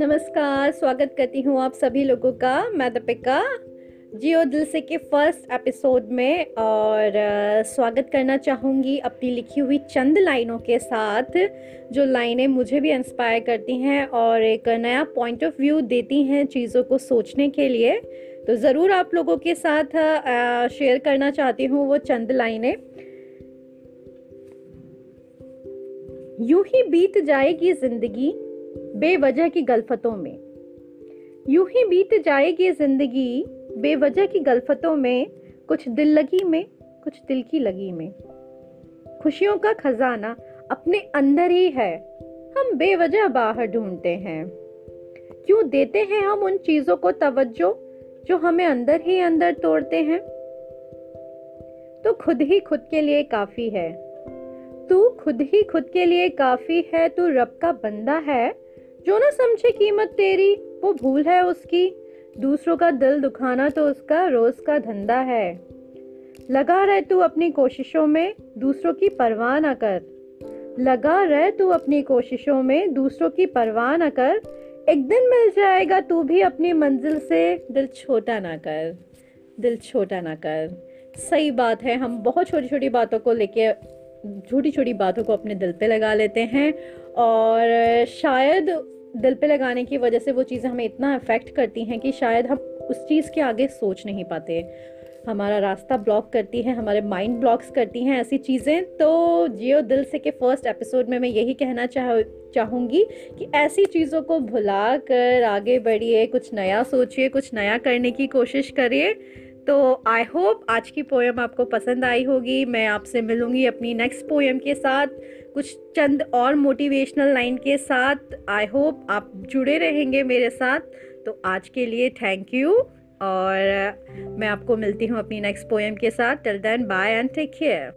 नमस्कार, स्वागत करती हूँ आप सभी लोगों का, मैं दीपिका। जियो दिल से के फ़र्स्ट एपिसोड में और स्वागत करना चाहूँगी अपनी लिखी हुई चंद लाइनों के साथ, जो लाइनें मुझे भी इंस्पायर करती हैं और एक नया पॉइंट ऑफ़ व्यू देती हैं चीज़ों को सोचने के लिए। तो ज़रूर आप लोगों के साथ शेयर करना चाहती हूँ वो चंद लाइनें। यूँ ही बीत जाएगी ज़िंदगी बेवजह की गलफतों में। यूँ ही बीत जाएगी ज़िंदगी बेवजह की गलफतों में, कुछ दिल लगी में, कुछ दिल की लगी में। खुशियों का खजाना अपने अंदर ही है, हम बेवजह बाहर ढूंढते हैं। क्यों देते हैं हम उन चीज़ों को तवज्जो, जो हमें अंदर ही अंदर तोड़ते हैं? तो खुद ही खुद के लिए काफ़ी है। तू खुद ही खुद के लिए काफ़ी है, तू रब का बंदा है जो ना समझे कीमत तेरी, वो भूल है उसकी। दूसरों का दिल दुखाना तो उसका रोज का धंधा है। लगा रह तू अपनी कोशिशों में, दूसरों की परवाह न कर। लगा रह तू अपनी कोशिशों में, दूसरों की परवाह न कर। एक दिन मिल जाएगा तू भी अपनी मंजिल से। दिल छोटा ना कर। दिल छोटा ना कर। सही बात है, हम बहुत छोटी छोटी बातों को लेके छोटी छोटी बातों को अपने दिल पे लगा लेते हैं और शायद दिल पे लगाने की वजह से वो चीज़ें हमें इतना अफेक्ट करती हैं कि शायद हम उस चीज़ के आगे सोच नहीं पाते। हमारा रास्ता ब्लॉक करती है, हमारे माइंड ब्लॉक्स करती हैं ऐसी चीज़ें। तो जियो दिल से के फ़र्स्ट एपिसोड में मैं यही कहना चाह, चाहूँगी कि ऐसी चीज़ों को भुला कर आगे बढ़िए, कुछ नया सोचिए, कुछ नया करने की कोशिश करिए। तो आई होप आज की पोएम आपको पसंद आई होगी। मैं आपसे मिलूँगी अपनी नेक्स्ट पोएम के साथ, कुछ चंद और मोटिवेशनल लाइन के साथ। आई होप आप जुड़े रहेंगे मेरे साथ। तो आज के लिए थैंक यू और मैं आपको मिलती हूँ अपनी नेक्स्ट पोएम के साथ। Till then bye and take care